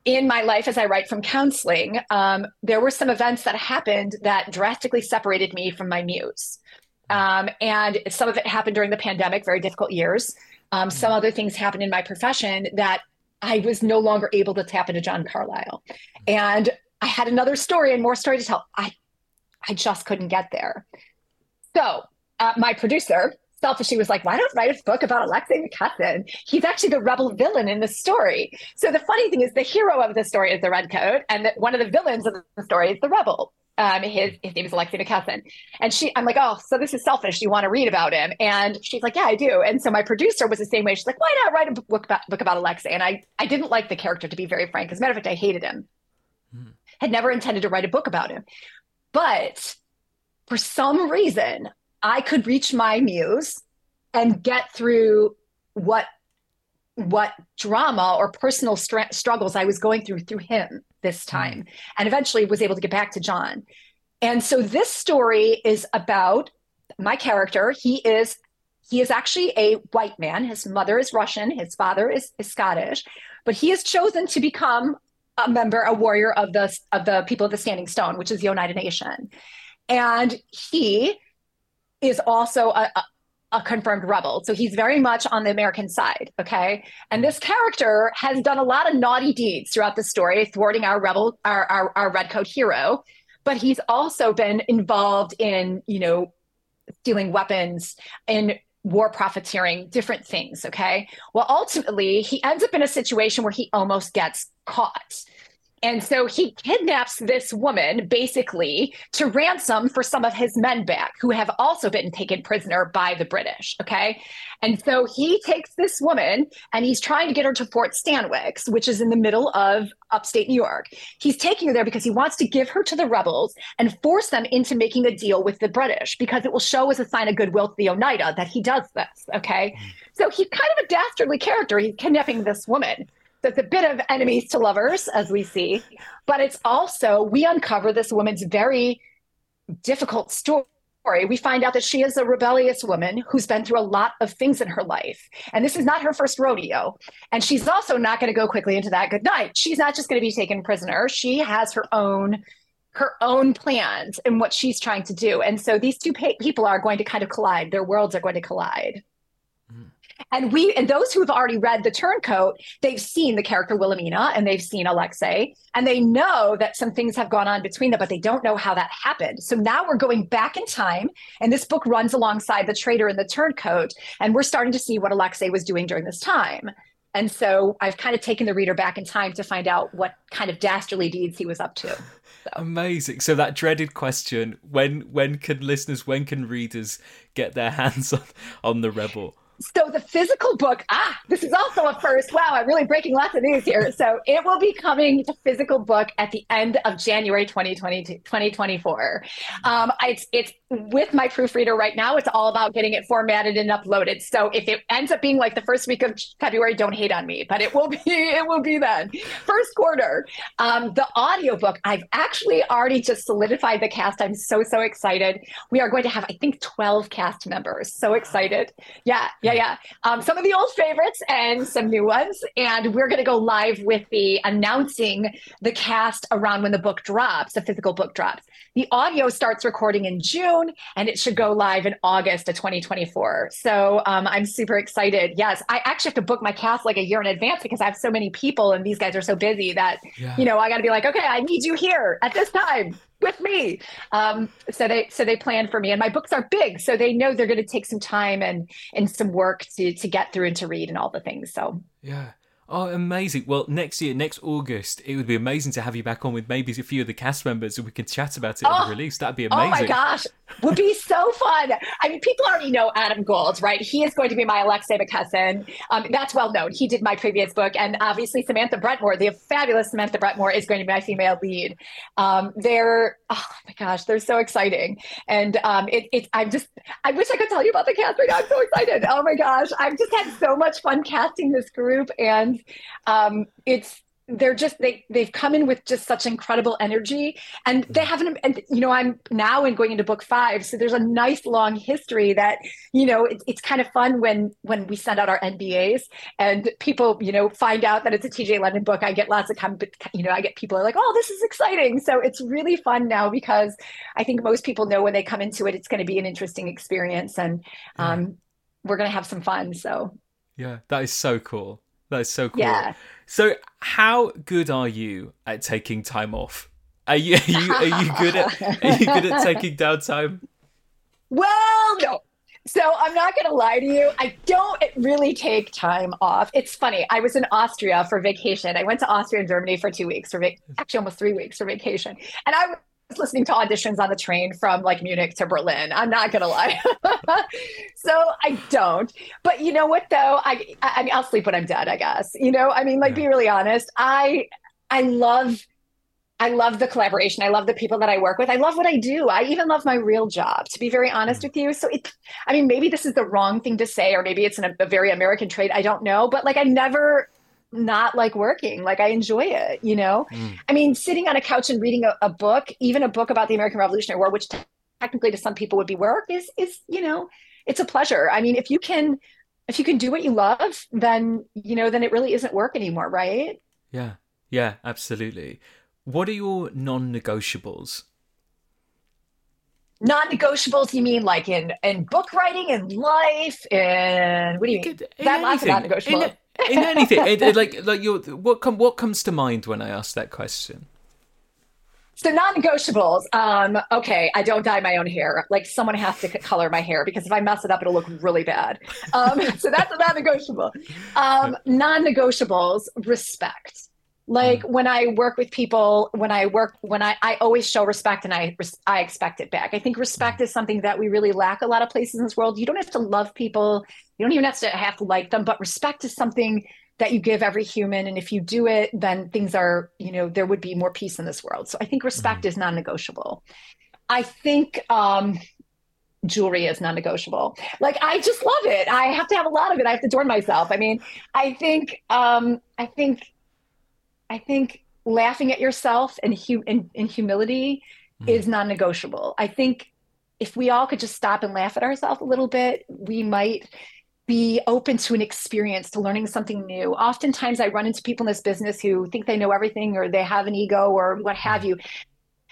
in my life as I write from counseling, um, there were some events that happened that drastically separated me from my muse. Um, and some of it happened during the pandemic, very difficult years. Um, some other things happened in my profession that I was no longer able to tap into John Carlisle. And I had another story and more story to tell. I, I just couldn't get there. So uh, my producer, selfishly was like, why don't write a book about Alexei McKesson? He's actually the rebel villain in the story. So the funny thing is the hero of the story is the redcoat, and the, one of the villains of the story is the rebel. Um, his his name is Alexei McKesson. And she, I'm like, oh, so this is selfish. You want to read about him? And she's like, yeah, I do. And so my producer was the same way. She's like, why not write a book about book about Alexei? And I I didn't like the character to be very frank. As a matter of fact, I hated him. Hmm. Had never intended to write a book about him, but for some reason, I could reach my muse and get through what what drama or personal str- struggles I was going through through him this hmm. time, and eventually was able to get back to John. And so this story is about my character. He is he is actually a white man. His mother is Russian. His father is, is Scottish, but he has chosen to become a member, a warrior of the of the people of the Standing Stone, which is the Oneida Nation. And he is also a, a confirmed rebel. So he's very much on the American side. Okay. And this character has done a lot of naughty deeds throughout the story, thwarting our rebel, our, our, our redcoat hero. But he's also been involved in, you know, stealing weapons and war profiteering, different things. Okay. Well, ultimately, he ends up in a situation where he almost gets caught. And so he kidnaps this woman basically to ransom for some of his men back who have also been taken prisoner by the British. Okay. And so he takes this woman and he's trying to get her to Fort Stanwix, which is in the middle of upstate New York. He's taking her there because he wants to give her to the rebels and force them into making a deal with the British because it will show as a sign of goodwill to the Oneida that he does this. Okay. Mm. So he's kind of a dastardly character. He's kidnapping this woman. It's a bit of enemies to lovers, as we see, but it's also, we uncover this woman's very difficult story. We find out that she is a rebellious woman who's been through a lot of things in her life. And this is not her first rodeo. And she's also not going to go quickly into that good night. She's not just going to be taken prisoner. She has her own her own plans and what she's trying to do. And so these two pa- people are going to kind of collide. Their worlds are going to collide. And we and those who have already read the Turncoat, they've seen the character Wilhelmina and they've seen Alexei, and they know that some things have gone on between them, but they don't know how that happened. So now we're going back in time, and this book runs alongside the traitor in the Turncoat, and we're starting to see what Alexei was doing during this time. And so I've kind of taken the reader back in time to find out what kind of dastardly deeds he was up to. So. Amazing. So that dreaded question: when when can listeners, when can readers get their <laughs> hands on on the rebel? So the physical book, ah, this is also a first. Wow, I'm really breaking lots of news here. So it will be coming to physical book at the end of January 2022, 2024. Um, it's, it's with my proofreader right now. It's all about getting it formatted and uploaded. So if it ends up being like the first week of February, don't hate on me, but it will be, <laughs> it will be then. First quarter. Um, the audiobook, I've actually already just solidified the cast. I'm so, so excited. We are going to have, I think, 12 cast members. So excited. Yeah yeah, yeah. Um, some of the old favorites and some new ones. And we're going to go live with the announcing the cast around when the book drops, the physical book drops. The audio starts recording in June and it should go live in August of 2024. So um, I'm super excited. Yes, I actually have to book my cast like a year in advance because I have so many people and these guys are so busy that, yeah. you know, I got to be like, okay, I need you here at this time with me. Um, so they so they plan for me, and my books are big, so they know they're going to take some time and and some work to to get through and to read and all the things. So yeah. Oh, amazing. Well, next year, next August, it would be amazing to have you back on with maybe a few of the cast members and we can chat about it oh, at the release. That'd be amazing. Oh my gosh. Would be so fun. I mean, people already know Adam Gold, right? He is going to be my Alexei McKesson. Um, that's well known. He did my previous book. And obviously, Samantha Brentmoor, the fabulous Samantha Brentmoor, is going to be my female lead. Um, they're, oh my gosh, they're so exciting. And um, it, it, I'm just, I wish I could tell you about the cast right now. I'm so excited. Oh my gosh. I've just had so much fun casting this group. And um, it's they're just they they've come in with just such incredible energy and they haven't and you know i'm now in going into book five so there's a nice long history that you know it, it's kind of fun when when we send out our nbas and people you know find out that it's a tj london book i get lots of come you know i get people are like oh this is exciting. So it's really fun now because i think most people know when they come into it it's going to be an interesting experience and um, we're going to have some fun so. Yeah that is so cool that's so cool. Yeah. So, how good are you at taking time off? Are you <laughs> are you, are you good at are you good at <laughs> taking downtime? Well, no. So I'm not going to lie to you. I don't really take time off. It's funny. I was in Austria for vacation. I went to Austria and Germany for two weeks for actually almost three weeks for vacation, and I listening to auditions on the train from like Munich to Berlin. I'm not gonna lie. <laughs> so I don't. But you know what though? I, I I'll sleep when I'm dead. I guess. You know. I mean, like, yeah. be really honest. I I love. I love the collaboration. I love the people that I work with. I love what I do. I even love my real job, to be very honest mm. with you. So it, I mean, maybe this is the wrong thing to say, or maybe it's an, a very American trait. I don't know. But like, I never not like working. Like I enjoy it, you know? Mm. I mean, sitting on a couch and reading a, a, book, even a book about the American Revolutionary War, which technically to some people would be work, is is, you know, it's a pleasure. I mean, if you can if you can do what you love, then you know, then it really isn't work anymore, right? Yeah. Yeah, absolutely. What are your non-negotiables? non-negotiables you mean like in in book writing in life and what do you mean that lots of non-negotiable in, in anything it, it, like like your what com- what comes to mind when i ask that question? So non-negotiables um okay i don't dye my own hair. Like someone has to color my hair because if i mess it up it'll look really bad. Um <laughs> so that's a non-negotiable. Um non-negotiables respect. Like mm. when i work with people when i work when i i always show respect and i i expect it back. I think respect mm. is something that we really lack a lot of places in this world. You don't have to love people you don't even have to have to like them but respect is something that you give every human. And if you do it then things are you know there would be more peace in this world. So i think respect mm-hmm. is non-negotiable. I think um jewelry is non-negotiable. Like i just love it. I have to have a lot of it. I have to adorn myself. I mean i think um i think I think laughing at yourself and, hu- in, in humility mm. is non-negotiable. I think if we all could just stop and laugh at ourselves a little bit, we might be open to an experience, to learning something new. Oftentimes, I run into people in this business who think they know everything or they have an ego or what have mm. you.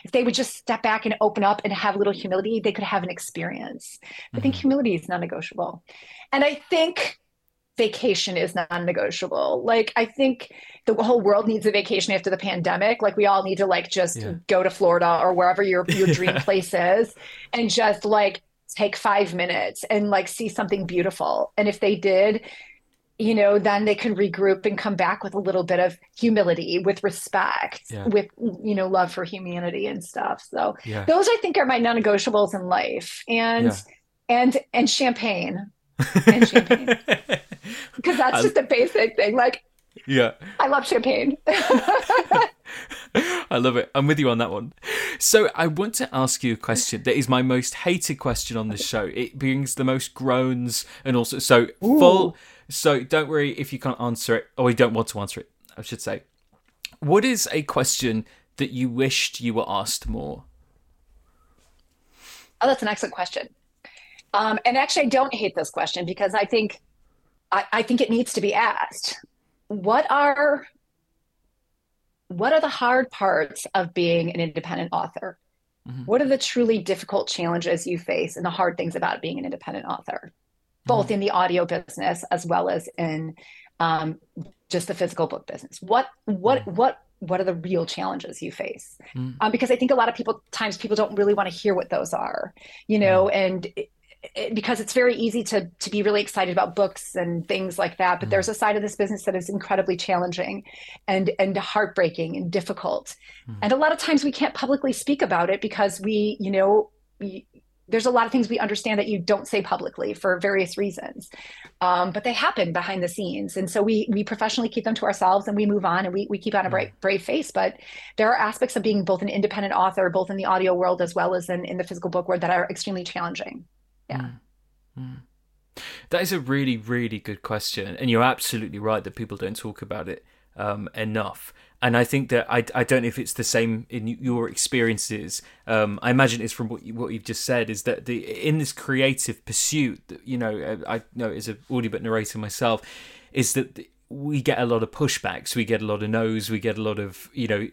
If they would just step back and open up and have a little humility, they could have an experience. Mm-hmm. I think mm-hmm. humility is non negotiable. And I think vacation is non-negotiable. Like I think the whole world needs a vacation after the pandemic. Like we all need to like just yeah. go to Florida or wherever your your <laughs> dream place is and just like take 5 minutes and like see something beautiful. And if they did, you know, then they can regroup and come back with a little bit of humility, with respect, yeah. with you know, love for humanity and stuff. So yeah. those I think are my non-negotiables in life. And and and champagne <laughs> and champagne because that's I, just a basic thing. Like, yeah, I love champagne. <laughs> I love it. I'm with you on that one. So I want to ask you a question that is my most hated question on this show. It brings the most groans and also so Ooh. full. So don't worry if you can't answer it or you don't want to answer it. I should say. What is a question that you wished you were asked more? Oh, that's an excellent question. Um, and actually, I don't hate this question because I think I, I think it needs to be asked. What are what are the hard parts of being an independent author? Mm-hmm. What are the truly difficult challenges you face and the hard things about being an independent author, both mm-hmm. in the audio business as well as in um, just the physical book business? What what mm-hmm. what what are the real challenges you face? Mm. Um, because I think a lot of people times people don't really want to hear what those are, you know, and because it's very easy to to be really excited about books and things like that but mm. there's a side of this business that is incredibly challenging and and heartbreaking and difficult mm. and a lot of times we can't publicly speak about it because we you know we, there's a lot of things we understand that you don't say publicly for various reasons um, but they happen behind the scenes and so we we professionally keep them to ourselves and we move on and we, we keep on a brave, mm. brave face but there are aspects of being both an independent author both in the audio world as well as in, in the physical book world that are extremely challenging yeah mm. Mm. that is a really really good question and you're absolutely right that people don't talk about it um, enough and I think that I, I don't know if it's the same in your experiences. Um, I imagine it's from what you, what you've just said is that the in this creative pursuit, you know, I know as an audiobook narrator myself, is that we get a lot of pushbacks, we get a lot of no's, we get a lot of you know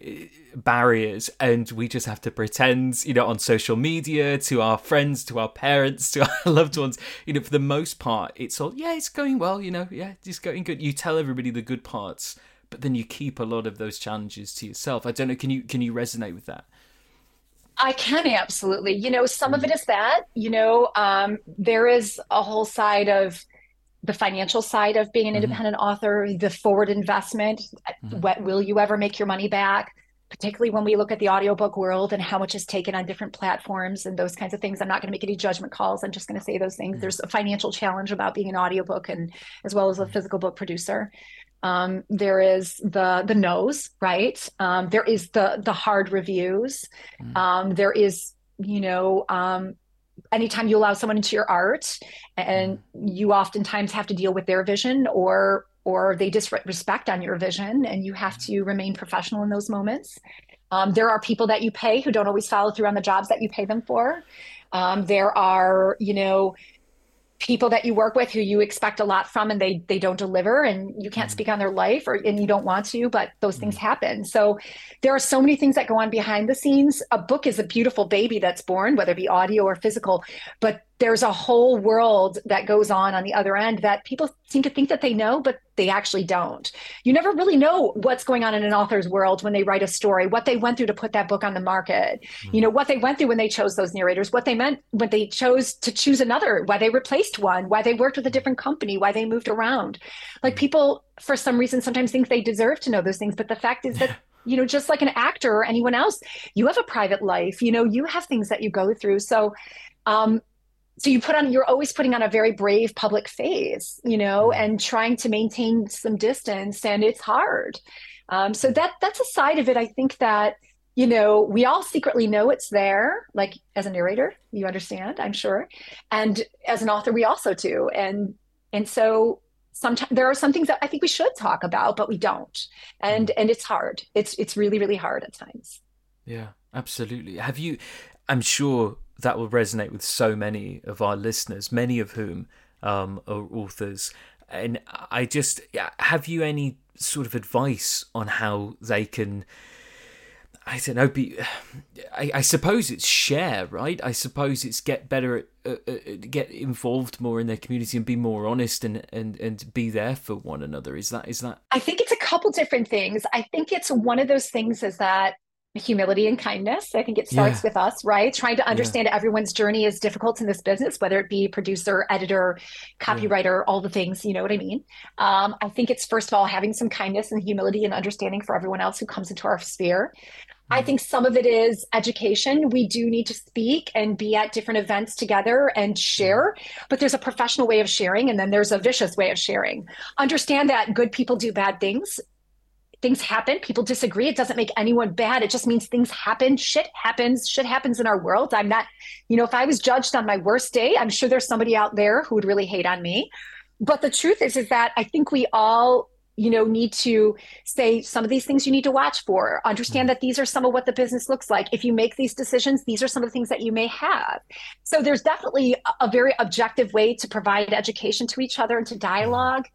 barriers, and we just have to pretend, you know, on social media to our friends, to our parents, <laughs> to our loved ones. You know, for the most part, it's all yeah, it's going well. You know, yeah, it's going good. You tell everybody the good parts but then you keep a lot of those challenges to yourself. I don't know. Can you can you resonate with that? I can absolutely. You know, some of it is that. You know, um, there is a whole side of the financial side of being an mm-hmm. independent mm-hmm. author, the forward investment. Mm-hmm. What will you ever make your money back? Particularly when we look at the audiobook world and how much is taken on different platforms and those kinds of things. I'm not going to make any judgment calls. I'm just going to say those things. Mm-hmm. There's a financial challenge about being an audiobook and as well as a mm-hmm. physical book producer. Um, there is the the nose, right? Um, there is the the hard reviews. Mm. Um, there is, you know, um, anytime you allow someone into your art, and mm. you oftentimes have to deal with their vision or or they disrespect on your vision, and you have to remain professional in those moments. Um, there are people that you pay who don't always follow through on the jobs that you pay them for. Um, there are, you know, people that you work with who you expect a lot from and they they don't deliver and you can't mm speak on their life or and you don't want to but those things happen. So there are so many things that go on behind the scenes. A book is a beautiful baby that's born whether it be audio or physical but there's a whole world that goes on on the other end that people seem to think that they know, but they actually don't. You never really know what's going on in an author's world when they write a story, what they went through to put that book on the market, mm-hmm. you know, what they went through when they chose those narrators, what they meant when they chose to choose another, why they replaced one, why they worked with a different company, why they moved around. Like mm-hmm. people, for some reason, sometimes think they deserve to know those things, but the fact is that. you know just like an actor or anyone else you have a private life you know you have things that you go through so um, so you put on you're always putting on a very brave public face you know mm-hmm. and trying to maintain some distance and it's hard um, so that that's a side of it i think that you know we all secretly know it's there like as a narrator you understand i'm sure and as an author we also do and and so sometimes there are some things that i think we should talk about but we don't and mm-hmm. and it's hard it's it's really really hard at times yeah absolutely have you i'm sure that will resonate with so many of our listeners, many of whom um, are authors. And I just have you any sort of advice on how they can. I don't know. Be, I, I suppose it's share, right? I suppose it's get better at, uh, uh, get involved more in their community and be more honest and, and and be there for one another. Is that is that? I think it's a couple different things. I think it's one of those things is that humility and kindness. I think it starts yeah. with us, right? Trying to understand yeah. everyone's journey is difficult in this business, whether it be producer, editor, copywriter, yeah. all the things, you know what I mean? Um, I think it's first of all having some kindness and humility and understanding for everyone else who comes into our sphere. I mm-hmm. think some of it is education. We do need to speak and be at different events together and share, but there's a professional way of sharing and then there's a vicious way of sharing. Understand that good people do bad things things happen people disagree it doesn't make anyone bad it just means things happen shit happens shit happens in our world. I'm not you know if i was judged on my worst day i'm sure there's somebody out there who would really hate on me. But the truth is is that i think we all you know need to say some of these things you need to watch for understand mm-hmm. that these are some of what the business looks like. If you make these decisions these are some of the things that you may have. So there's definitely a very objective way to provide education to each other and to dialogue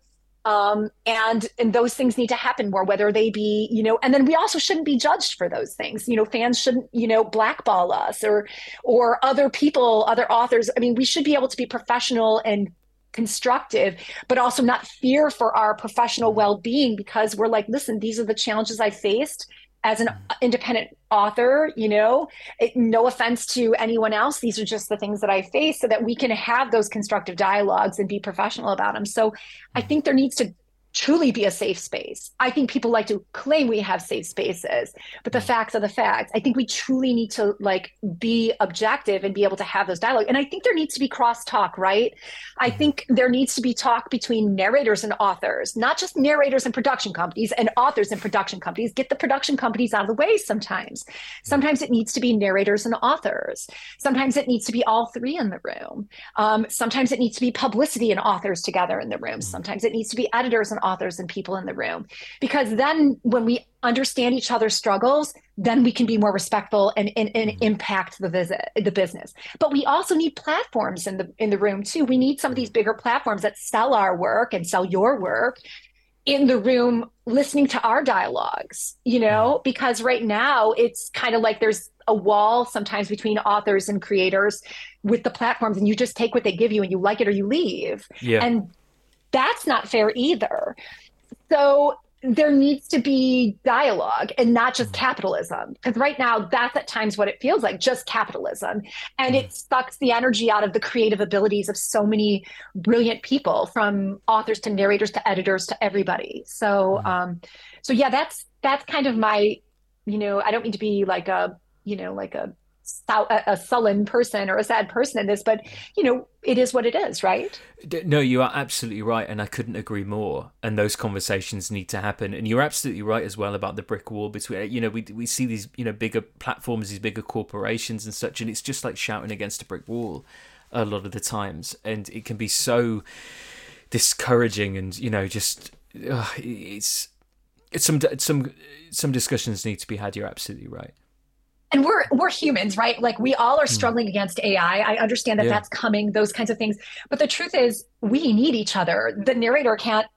um, and and those things need to happen more whether they be you know and then we also shouldn't be judged for those things. You know fans shouldn't you know blackball us or or other people other authors. I mean we should be able to be professional and constructive but also not fear for our professional well-being because we're like listen these are the challenges i faced as an independent author, you know, it, no offense to anyone else. These are just the things that I face so that we can have those constructive dialogues and be professional about them. So I think there needs to truly be a safe space. I think people like to claim we have safe spaces, but the mm. facts are the facts. I think we truly need to like be objective and be able to have those dialogue. And I think there needs to be crosstalk, right? I mm-hmm. think there needs to be talk between narrators and authors, not just narrators and production companies and authors and production companies. Get the production companies out of the way sometimes. Sometimes it needs to be narrators and authors. Sometimes it needs to be all three in the room. Um, sometimes it needs to be publicity and authors together in the room. Mm-hmm. Sometimes it needs to be editors and authors and people in the room because then when we understand each other's struggles then we can be more respectful and, and, and mm-hmm. impact the visit the business but we also need platforms in the in the room too we need some of these bigger platforms that sell our work and sell your work in the room listening to our dialogues you know mm-hmm. because right now it's kind of like there's a wall sometimes between authors and creators with the platforms and you just take what they give you and you like it or you leave yeah. and that's not fair either. So there needs to be dialogue and not just mm. capitalism. Because right now, that's at times what it feels like just capitalism. And it mm. sucks the energy out of the creative abilities of so many brilliant people from authors to narrators to editors to everybody. So, mm. um, so yeah, that's that's kind of my, you know, I don't mean to be like a, you know, like a a, sullen person or a sad person in this, but you know, it is what it is, right? No, you are absolutely right, and I couldn't agree more. And those conversations need to happen. And you're absolutely right as well about the brick wall between. You know, we we see these you know bigger platforms, these bigger corporations and such, and it's just like shouting against a brick wall a lot of the times, and it can be so discouraging, and you know, just it's. It's some some some discussions need to be had. You're absolutely right and we're we're humans right like we all are hmm. struggling mm. against ai i understand that yeah. that's coming those kinds of things but the truth is we need each other the narrator can't.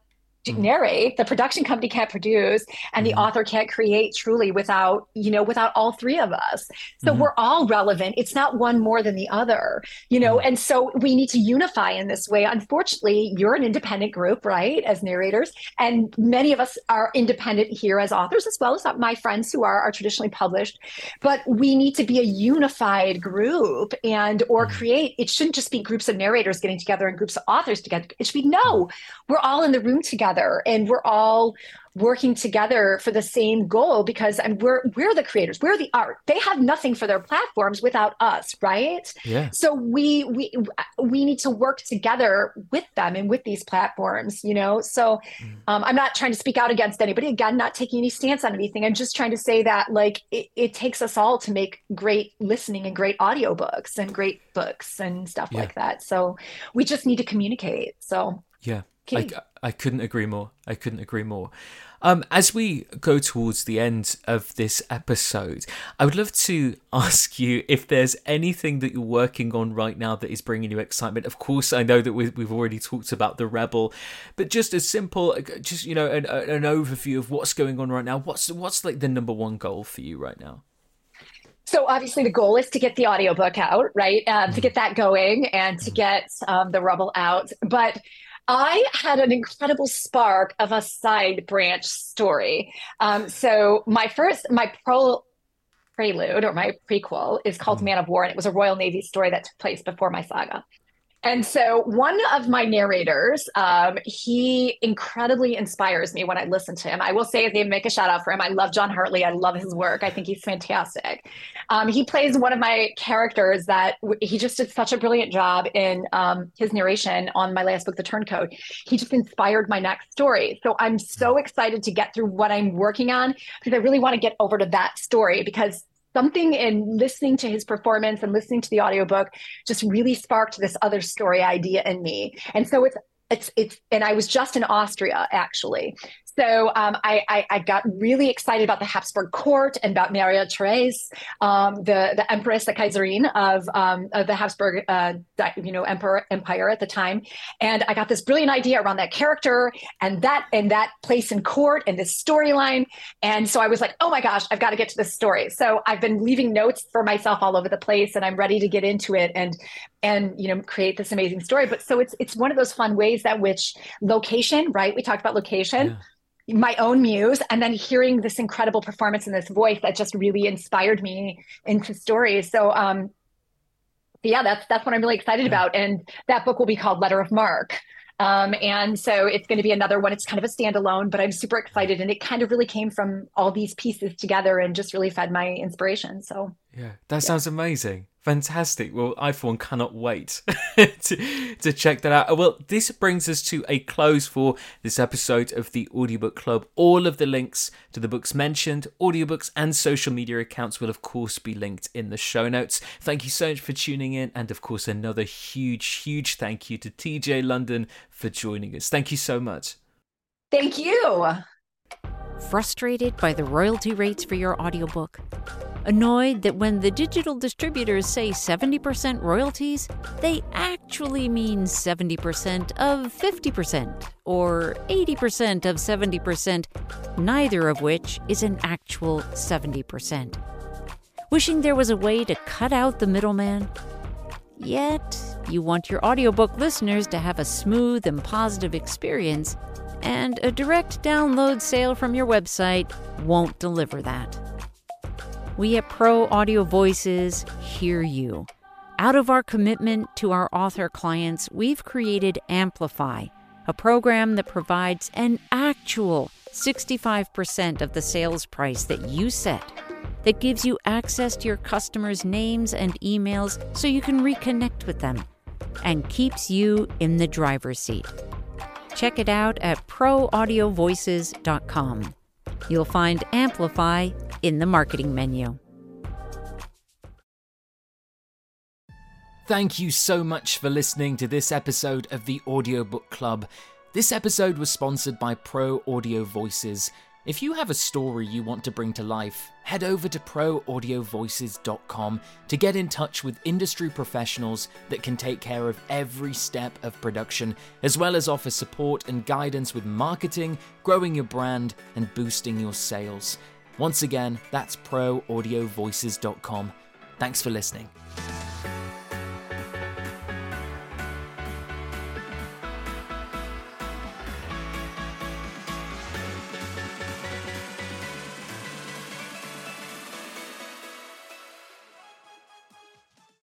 Narrate the production company can't produce and mm. the mm-hmm. author can't create truly without you know without all three of us. So mm. we're all relevant. It's not one more than the other you know and so we need to unify in this way. Unfortunately you're an independent group right as narrators and many of us are independent here as authors as well as my friends who are are traditionally published. But we need to be a unified group and or create it shouldn't just be groups of narrators getting together and groups of authors together. It should be no we're all in the room together together and we're all working together for the same goal because and we're we're the creators we're the art. They have nothing for their platforms without us right? Yeah. So we we we need to work together with them and with these platforms you know? So mm. um, i'm not trying to speak out against anybody again not taking any stance on anything. I'm just trying to say that like it, it takes us all to make great listening and great audiobooks and great books and stuff yeah. like that. So we just need to communicate so. Yeah. I, I couldn't agree more. I couldn't agree more. Um, as we go towards the end of this episode, I would love to <laughs> ask you if there's anything that you're working on right now that is bringing you excitement. Of course, I know that we've already talked about the Rebel, but just a simple, uh, just you know, an, an overview of what's going on right now. What's what's like the number one goal for you right now? So obviously the goal is to get the audiobook out, right? Um, to mm. get that going and to mm. get um, the Rebel out. But I had an incredible spark of a side branch story. Um, so my first, my pro prelude or my prequel is called mm. Man of War, and it was a Royal Navy story that took place before my saga. And so, one of my narrators, um, he incredibly inspires me when I listen to him. I will say his name, make a shout out for him. I love John Hartley. I love his work. I think he's fantastic. Um, he plays one of my characters that w- he just did such a brilliant job in um, his narration on my last book, The Turncoat. He just inspired my next story. So, I'm so excited to get through what I'm working on because I really want to get over to that story because something in listening to his performance and listening to the audiobook just really sparked this other story idea in me. And so it's it's it's and I was just in Austria actually so um, I, I, I, got really excited about the Habsburg court and about Maria Therese, um, the the Empress, the Kaiserin of, um, of the Habsburg, uh, you know, emperor empire at the time. And I got this brilliant idea around that character and that and that place in court and this storyline. And so I was like, oh my gosh, I've got to get to this story. So I've been leaving notes for myself all over the place, and I'm ready to get into it and and you know create this amazing story. But so it's it's one of those fun ways that which location, right? We talked about location. Yeah my own muse and then hearing this incredible performance in this voice that just really inspired me into stories so um yeah that's that's what i'm really excited yeah. about and that book will be called letter of marque um, and so it's going to be another one. It's kind of a standalone, but I'm super excited. And it kind of really came from all these pieces together and just really fed my inspiration. So, yeah, that yeah. sounds amazing. Fantastic. Well, I for one cannot wait <laughs> to, to check that out. Well, this brings us to a close for this episode of the Audiobook Club. All of the links to the books mentioned, audiobooks, and social media accounts will, of course, be linked in the show notes. Thank you so much for tuning in. And, of course, another huge, huge thank you to TJ London for joining us. Thank you so much. Thank you. Frustrated by the royalty rates for your audiobook? Annoyed that when the digital distributors say 70% royalties, they actually mean 70% of 50% or 80% of 70%, neither of which is an actual 70%. Wishing there was a way to cut out the middleman? Yet, you want your audiobook listeners to have a smooth and positive experience, and a direct download sale from your website won't deliver that. We at Pro Audio Voices hear you. Out of our commitment to our author clients, we've created Amplify, a program that provides an actual 65% of the sales price that you set, that gives you access to your customers' names and emails so you can reconnect with them, and keeps you in the driver's seat. Check it out at proaudiovoices.com. You'll find Amplify in the marketing menu. Thank you so much for listening to this episode of the Audiobook Club. This episode was sponsored by Pro Audio Voices. If you have a story you want to bring to life, head over to proaudiovoices.com to get in touch with industry professionals that can take care of every step of production, as well as offer support and guidance with marketing, growing your brand, and boosting your sales. Once again, that's proaudiovoices.com. Thanks for listening.